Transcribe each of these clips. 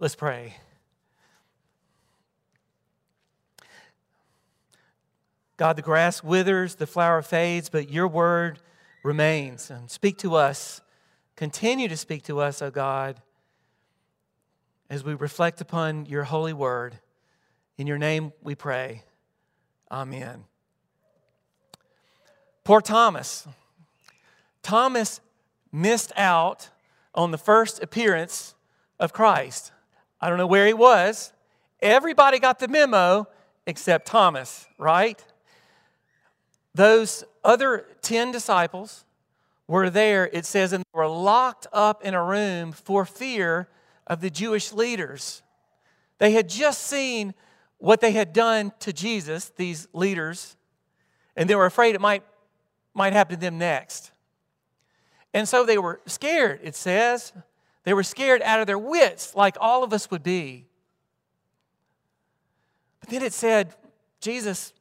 Let's pray. God, the grass withers, the flower fades, but your word remains. And speak to us. Continue to speak to us, O oh God, as we reflect upon your holy word. In your name we pray. Amen. Poor Thomas. Thomas missed out on the first appearance of Christ. I don't know where he was. Everybody got the memo except Thomas, right? Those other 10 disciples were there, it says, and they were locked up in a room for fear of the Jewish leaders. They had just seen what they had done to Jesus, these leaders, and they were afraid it might, might happen to them next. And so they were scared, it says. They were scared out of their wits, like all of us would be. But then it said, Jesus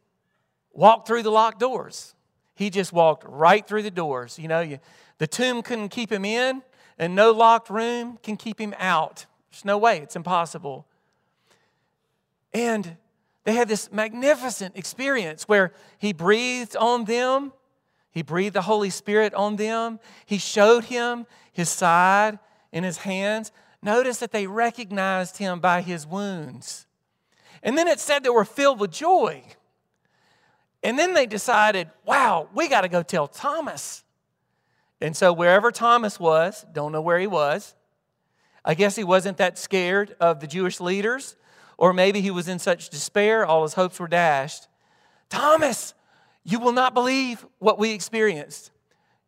walked through the locked doors. He just walked right through the doors. You know, you, the tomb couldn't keep him in, and no locked room can keep him out. There's no way, it's impossible. And they had this magnificent experience where he breathed on them, he breathed the Holy Spirit on them, he showed him his side and his hands. Notice that they recognized him by his wounds. And then it said they were filled with joy. And then they decided, wow, we got to go tell Thomas. And so wherever Thomas was, don't know where he was, I guess he wasn't that scared of the Jewish leaders, or maybe he was in such despair, all his hopes were dashed. Thomas, you will not believe what we experienced.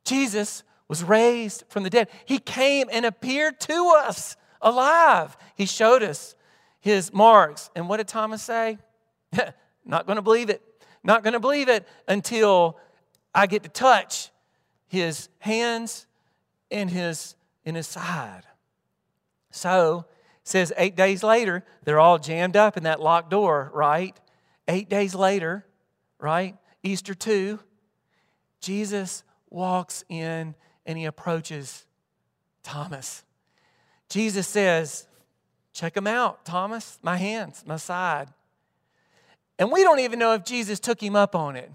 Jesus was raised from the dead. He came and appeared to us alive. He showed us his marks. And what did Thomas say? not going to believe it. Not going to believe it until I get to touch his hands and his in his side. So, says 8 days later, they're all jammed up in that locked door, right? 8 days later, right? Easter 2, Jesus walks in and he approaches Thomas. Jesus says, Check him out, Thomas, my hands, my side. And we don't even know if Jesus took him up on it.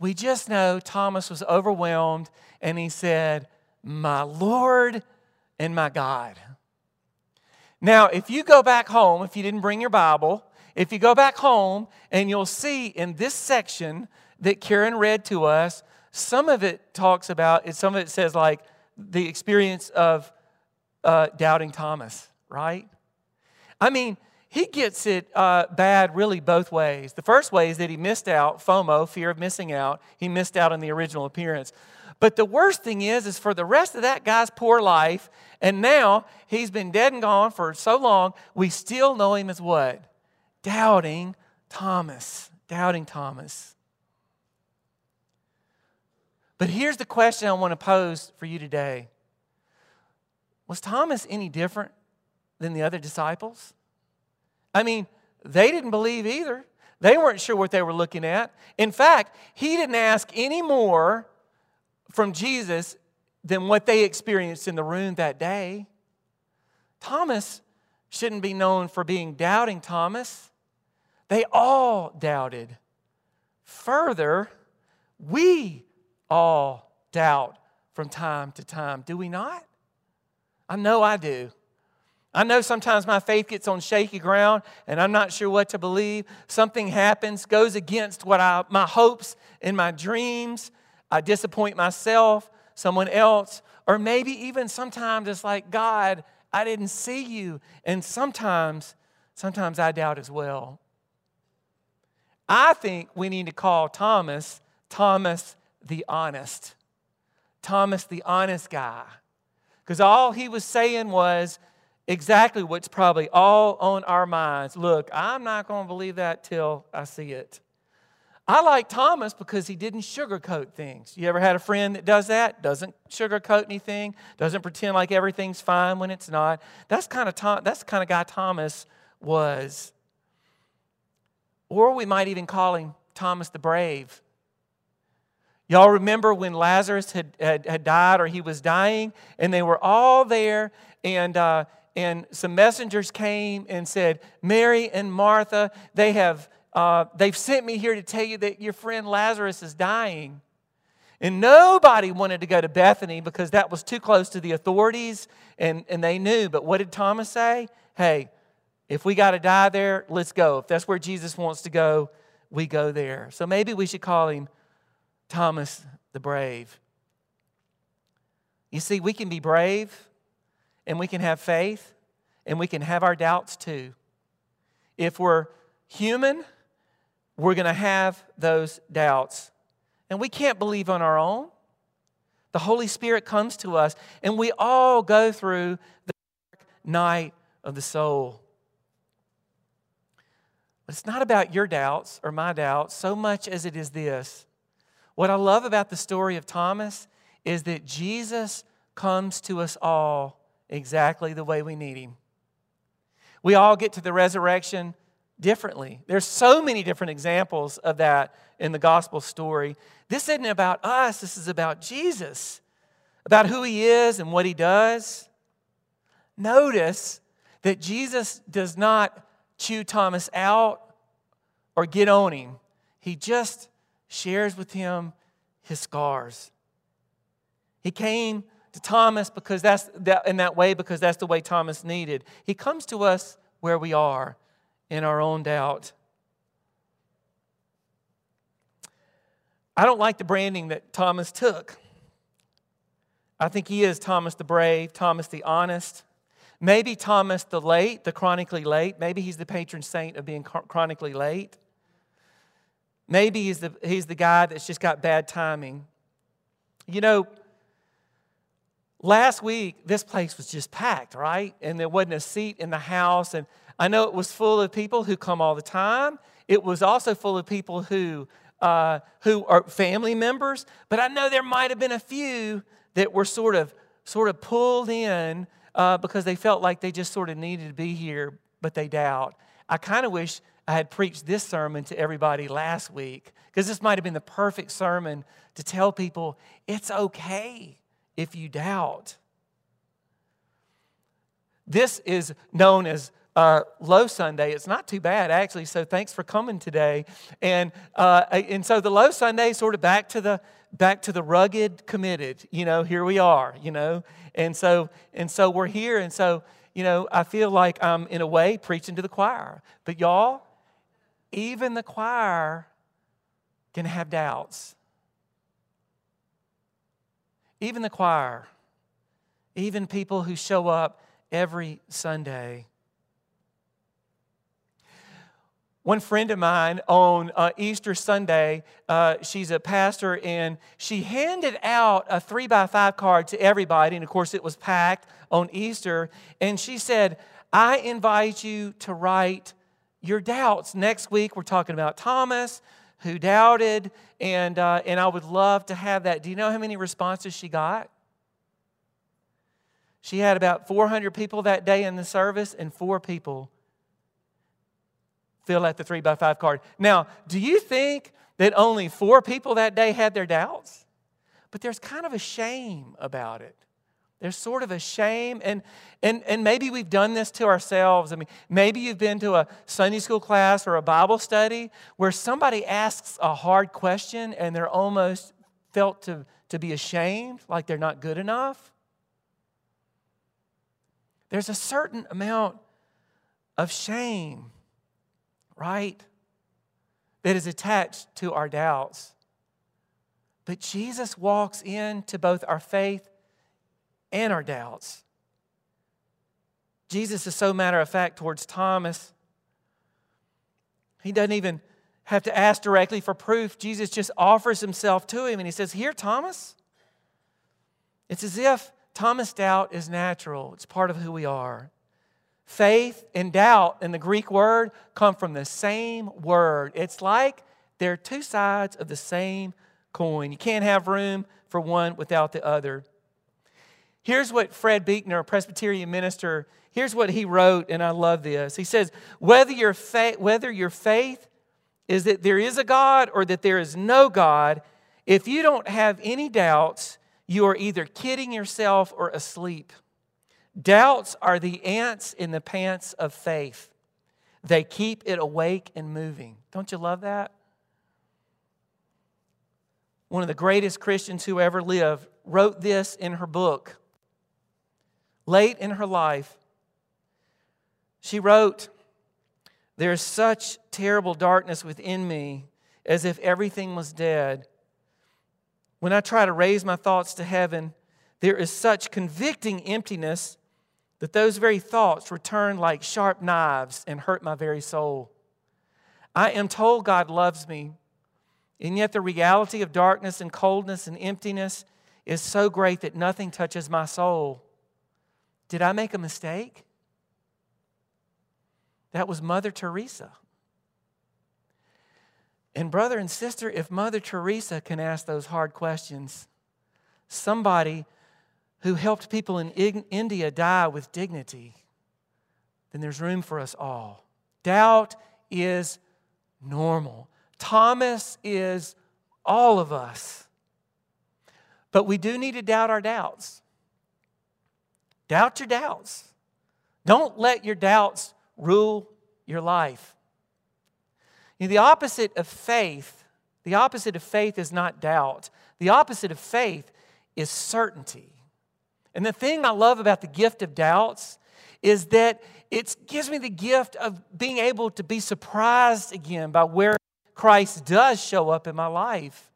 We just know Thomas was overwhelmed and he said, My Lord and my God. Now, if you go back home, if you didn't bring your Bible, if you go back home and you'll see in this section that Karen read to us, some of it talks about, some of it says like the experience of uh, doubting Thomas, right? I mean, he gets it uh, bad really both ways. The first way is that he missed out, FOMO, fear of missing out. He missed out on the original appearance. But the worst thing is, is for the rest of that guy's poor life, and now he's been dead and gone for so long, we still know him as what? Doubting Thomas. Doubting Thomas. But here's the question I want to pose for you today Was Thomas any different than the other disciples? I mean, they didn't believe either. They weren't sure what they were looking at. In fact, he didn't ask any more from Jesus than what they experienced in the room that day. Thomas shouldn't be known for being doubting Thomas. They all doubted. Further, we all doubt from time to time, do we not? I know I do. I know sometimes my faith gets on shaky ground and I'm not sure what to believe. Something happens, goes against what I, my hopes and my dreams. I disappoint myself, someone else, or maybe even sometimes it's like, God, I didn't see you. And sometimes, sometimes I doubt as well. I think we need to call Thomas Thomas the honest. Thomas the honest guy. Because all he was saying was exactly what's probably all on our minds. Look, I'm not going to believe that till I see it. I like Thomas because he didn't sugarcoat things. You ever had a friend that does that? Doesn't sugarcoat anything, doesn't pretend like everything's fine when it's not. That's kind of Tom, that's kind of guy Thomas was. Or we might even call him Thomas the Brave. Y'all remember when Lazarus had, had, had, died or he was dying, and they were all there, and, uh, and some messengers came and said, Mary and Martha, they have uh, they've sent me here to tell you that your friend Lazarus is dying. And nobody wanted to go to Bethany because that was too close to the authorities and, and they knew. But what did Thomas say? Hey, if we got to die there, let's go. If that's where Jesus wants to go, we go there. So maybe we should call him Thomas the Brave. You see, we can be brave and we can have faith and we can have our doubts too. If we're human, we're going to have those doubts. And we can't believe on our own. The Holy Spirit comes to us, and we all go through the dark night of the soul. But it's not about your doubts or my doubts so much as it is this. What I love about the story of Thomas is that Jesus comes to us all exactly the way we need him. We all get to the resurrection differently. There's so many different examples of that in the gospel story. This isn't about us, this is about Jesus, about who he is and what he does. Notice that Jesus does not chew Thomas out or get on him, he just shares with him his scars. He came to Thomas because that's that, in that way because that's the way Thomas needed. He comes to us where we are in our own doubt. I don't like the branding that Thomas took. I think he is Thomas the brave, Thomas the honest. Maybe Thomas the late, the chronically late. Maybe he's the patron saint of being chronically late. Maybe he's the, he's the guy that's just got bad timing. You know, last week, this place was just packed, right? And there wasn't a seat in the house. And I know it was full of people who come all the time. It was also full of people who, uh, who are family members. But I know there might have been a few that were sort of, sort of pulled in uh, because they felt like they just sort of needed to be here, but they doubt. I kind of wish I had preached this sermon to everybody last week because this might have been the perfect sermon to tell people it's okay if you doubt. This is known as uh, Low Sunday. It's not too bad, actually. So thanks for coming today. And uh, and so the Low Sunday, sort of back to the back to the rugged, committed. You know, here we are. You know, and so and so we're here. And so you know, I feel like I'm in a way preaching to the choir. But y'all, even the choir can have doubts. Even the choir, even people who show up every Sunday One friend of mine on uh, Easter Sunday, uh, she's a pastor, and she handed out a three by five card to everybody. And of course, it was packed on Easter. And she said, I invite you to write your doubts. Next week, we're talking about Thomas, who doubted, and, uh, and I would love to have that. Do you know how many responses she got? She had about 400 people that day in the service, and four people fill out the three by five card. Now, do you think that only four people that day had their doubts? But there's kind of a shame about it. There's sort of a shame, and, and, and maybe we've done this to ourselves. I mean, maybe you've been to a Sunday school class or a Bible study where somebody asks a hard question and they're almost felt to, to be ashamed, like they're not good enough. There's a certain amount of shame right? That is attached to our doubts. But Jesus walks into both our faith and our doubts. Jesus is so matter of fact towards Thomas. He doesn't even have to ask directly for proof. Jesus just offers himself to him and he says, Here, Thomas. It's as if Thomas' doubt is natural, it's part of who we are. Faith and doubt in the Greek word come from the same word. It's like they're two sides of the same coin. You can't have room for one without the other. Here's what Fred Buechner, a Presbyterian minister, here's what he wrote, and I love this. He says, whether your, fa- whether your faith is that there is a God or that there is no God, if you don't have any doubts, you are either kidding yourself or asleep. Doubts are the ants in the pants of faith. They keep it awake and moving. Don't you love that? One of the greatest Christians who ever lived wrote this in her book. Late in her life, she wrote, There is such terrible darkness within me, as if everything was dead. When I try to raise my thoughts to heaven, there is such convicting emptiness that those very thoughts return like sharp knives and hurt my very soul. I am told God loves me, and yet the reality of darkness and coldness and emptiness is so great that nothing touches my soul. Did I make a mistake? That was Mother Teresa. And, brother and sister, if Mother Teresa can ask those hard questions, somebody who helped people in India die with dignity, then there's room for us all. Doubt is normal. Thomas is all of us. But we do need to doubt our doubts. Doubt your doubts. Don't let your doubts rule your life. You know, the opposite of faith, the opposite of faith is not doubt. The opposite of faith is certainty. And the thing I love about the gift of doubts is that it gives me the gift of being able to be surprised again by where Christ does show up in my life.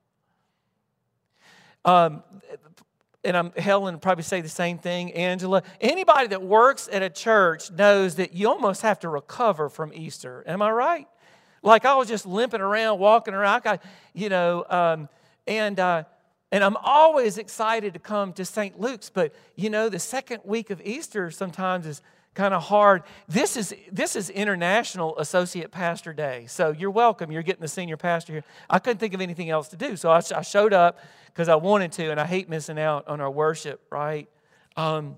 Um, and I'm Helen probably say the same thing, Angela. Anybody that works at a church knows that you almost have to recover from Easter. Am I right? Like I was just limping around, walking around. I got, you know, um, and uh, and I'm always excited to come to St. Luke's, but you know, the second week of Easter sometimes is kind of hard. This is this is International Associate Pastor Day, so you're welcome. You're getting the senior pastor here. I couldn't think of anything else to do, so I, I showed up because I wanted to, and I hate missing out on our worship. Right. Um,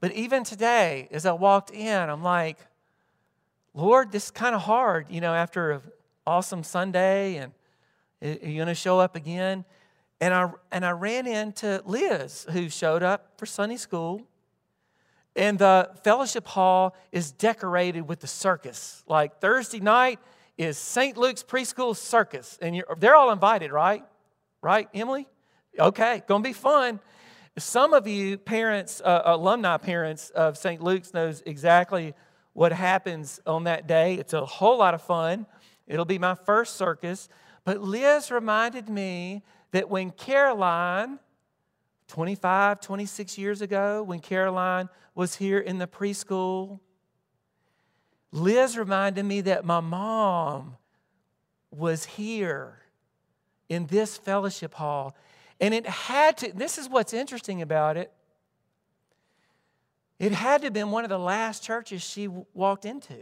but even today, as I walked in, I'm like, Lord, this is kind of hard, you know, after an awesome Sunday, and are you going to show up again? And I, and I ran into Liz, who showed up for Sunday school. And the fellowship hall is decorated with the circus. Like Thursday night is St. Luke's Preschool Circus. And they're all invited, right? Right, Emily? Okay, gonna be fun. Some of you parents, uh, alumni parents of St. Luke's, knows exactly what happens on that day. It's a whole lot of fun. It'll be my first circus. But Liz reminded me that when Caroline, 25, 26 years ago, when Caroline was here in the preschool, Liz reminded me that my mom was here in this fellowship hall. And it had to, this is what's interesting about it. It had to have been one of the last churches she walked into.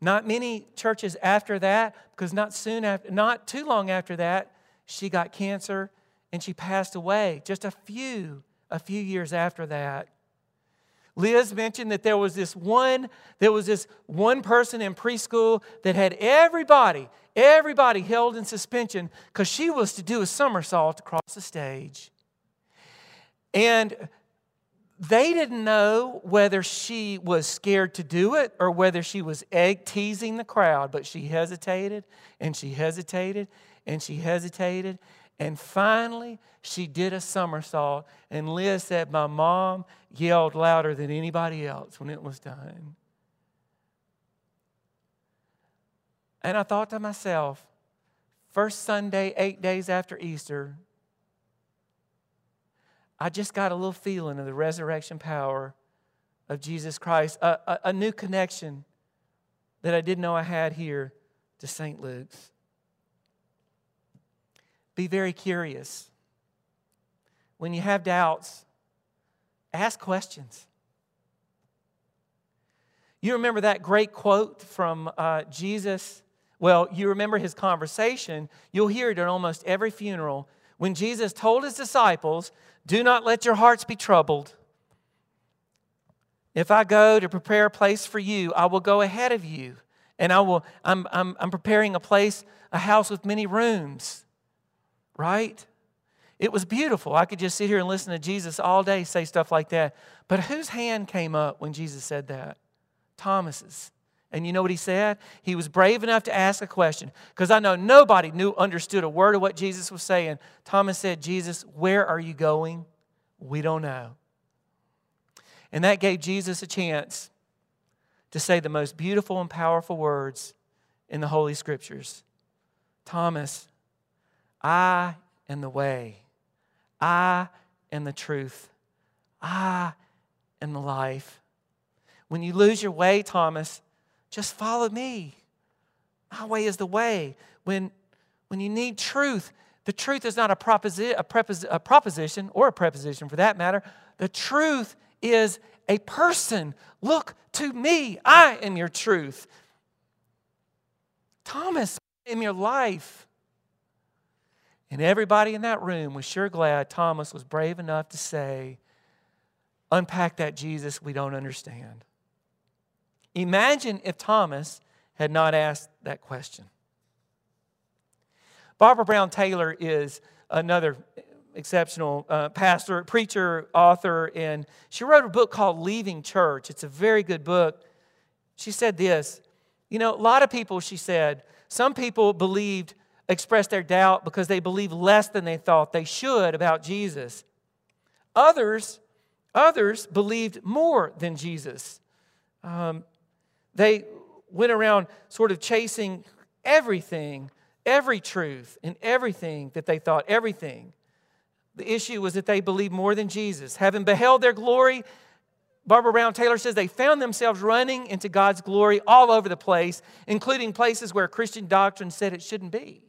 Not many churches after that, because not soon after, not too long after that, she got cancer and she passed away. Just a few, a few years after that. Liz mentioned that there was this one, there was this one person in preschool that had everybody, everybody held in suspension because she was to do a somersault across the stage. And they didn't know whether she was scared to do it or whether she was egg teasing the crowd, but she hesitated and she hesitated and she hesitated. And finally, she did a somersault. And Liz said, My mom yelled louder than anybody else when it was done. And I thought to myself, first Sunday, eight days after Easter, I just got a little feeling of the resurrection power of Jesus Christ, a, a, a new connection that I didn't know I had here to St. Luke's. Be very curious. When you have doubts, ask questions. You remember that great quote from uh, Jesus? Well, you remember his conversation. You'll hear it at almost every funeral when Jesus told his disciples, Do not let your hearts be troubled. If I go to prepare a place for you, I will go ahead of you. And I will, I'm, I'm, I'm preparing a place, a house with many rooms, right? It was beautiful. I could just sit here and listen to Jesus all day say stuff like that. But whose hand came up when Jesus said that? Thomas's. And you know what he said? He was brave enough to ask a question because I know nobody knew understood a word of what Jesus was saying. Thomas said, "Jesus, where are you going? We don't know." And that gave Jesus a chance to say the most beautiful and powerful words in the Holy Scriptures. Thomas, I am the way. I am the truth. I am the life. When you lose your way, Thomas, just follow me. My way is the way. When, when you need truth, the truth is not a, proposi- a, preposi- a proposition or a preposition for that matter. The truth is a person. Look to me. I am your truth. Thomas, I am your life. And everybody in that room was sure glad Thomas was brave enough to say, Unpack that Jesus we don't understand. Imagine if Thomas had not asked that question. Barbara Brown Taylor is another exceptional uh, pastor, preacher, author, and she wrote a book called Leaving Church. It's a very good book. She said this You know, a lot of people, she said, some people believed, expressed their doubt because they believed less than they thought they should about Jesus. Others, others believed more than Jesus. Um, they went around sort of chasing everything, every truth, and everything that they thought, everything. The issue was that they believed more than Jesus. Having beheld their glory, Barbara Brown Taylor says they found themselves running into God's glory all over the place, including places where Christian doctrine said it shouldn't be.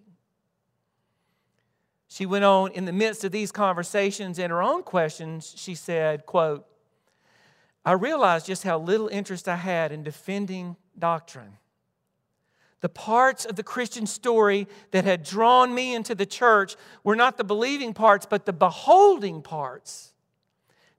She went on in the midst of these conversations and her own questions, she said, quote, I realized just how little interest I had in defending doctrine. The parts of the Christian story that had drawn me into the church were not the believing parts, but the beholding parts.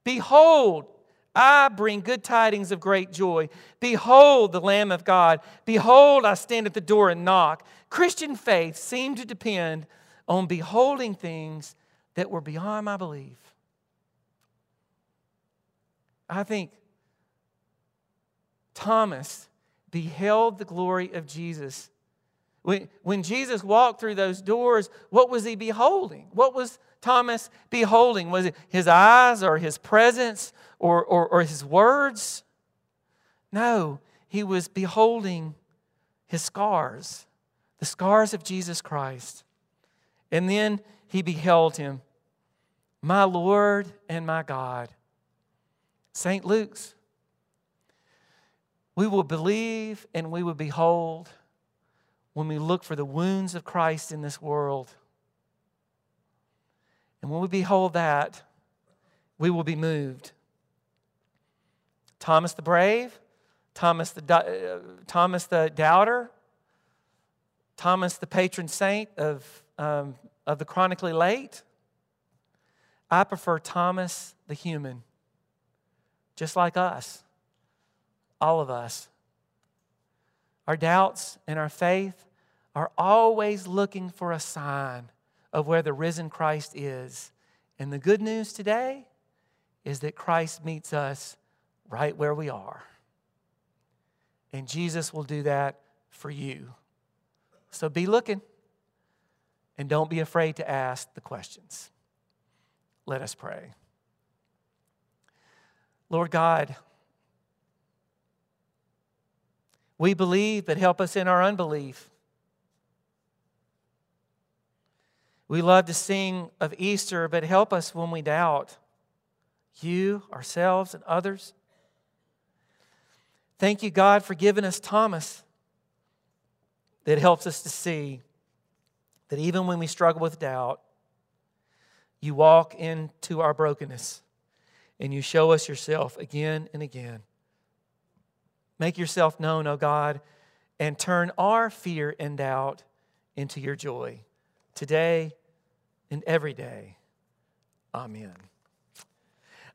Behold, I bring good tidings of great joy. Behold, the Lamb of God. Behold, I stand at the door and knock. Christian faith seemed to depend on beholding things that were beyond my belief. I think Thomas beheld the glory of Jesus. When, when Jesus walked through those doors, what was he beholding? What was Thomas beholding? Was it his eyes or his presence or, or, or his words? No, he was beholding his scars, the scars of Jesus Christ. And then he beheld him, my Lord and my God. St. Luke's. We will believe and we will behold when we look for the wounds of Christ in this world. And when we behold that, we will be moved. Thomas the brave, Thomas the, uh, Thomas the doubter, Thomas the patron saint of, um, of the chronically late. I prefer Thomas the human just like us, all of us. Our doubts and our faith are always looking for a sign of where the risen Christ is. And the good news today is that Christ meets us right where we are. And Jesus will do that for you. So be looking and don't be afraid to ask the questions. Let us pray. Lord God, we believe, but help us in our unbelief. We love to sing of Easter, but help us when we doubt you, ourselves, and others. Thank you, God, for giving us Thomas that helps us to see that even when we struggle with doubt, you walk into our brokenness and you show us yourself again and again. Make yourself known, O God, and turn our fear and doubt into your joy today and every day. Amen.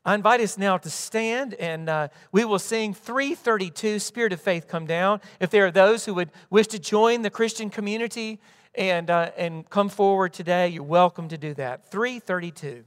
I invite us now to stand and uh, we will sing 332 Spirit of Faith Come Down. If there are those who would wish to join the Christian community and, uh, and come forward today, you're welcome to do that. 332.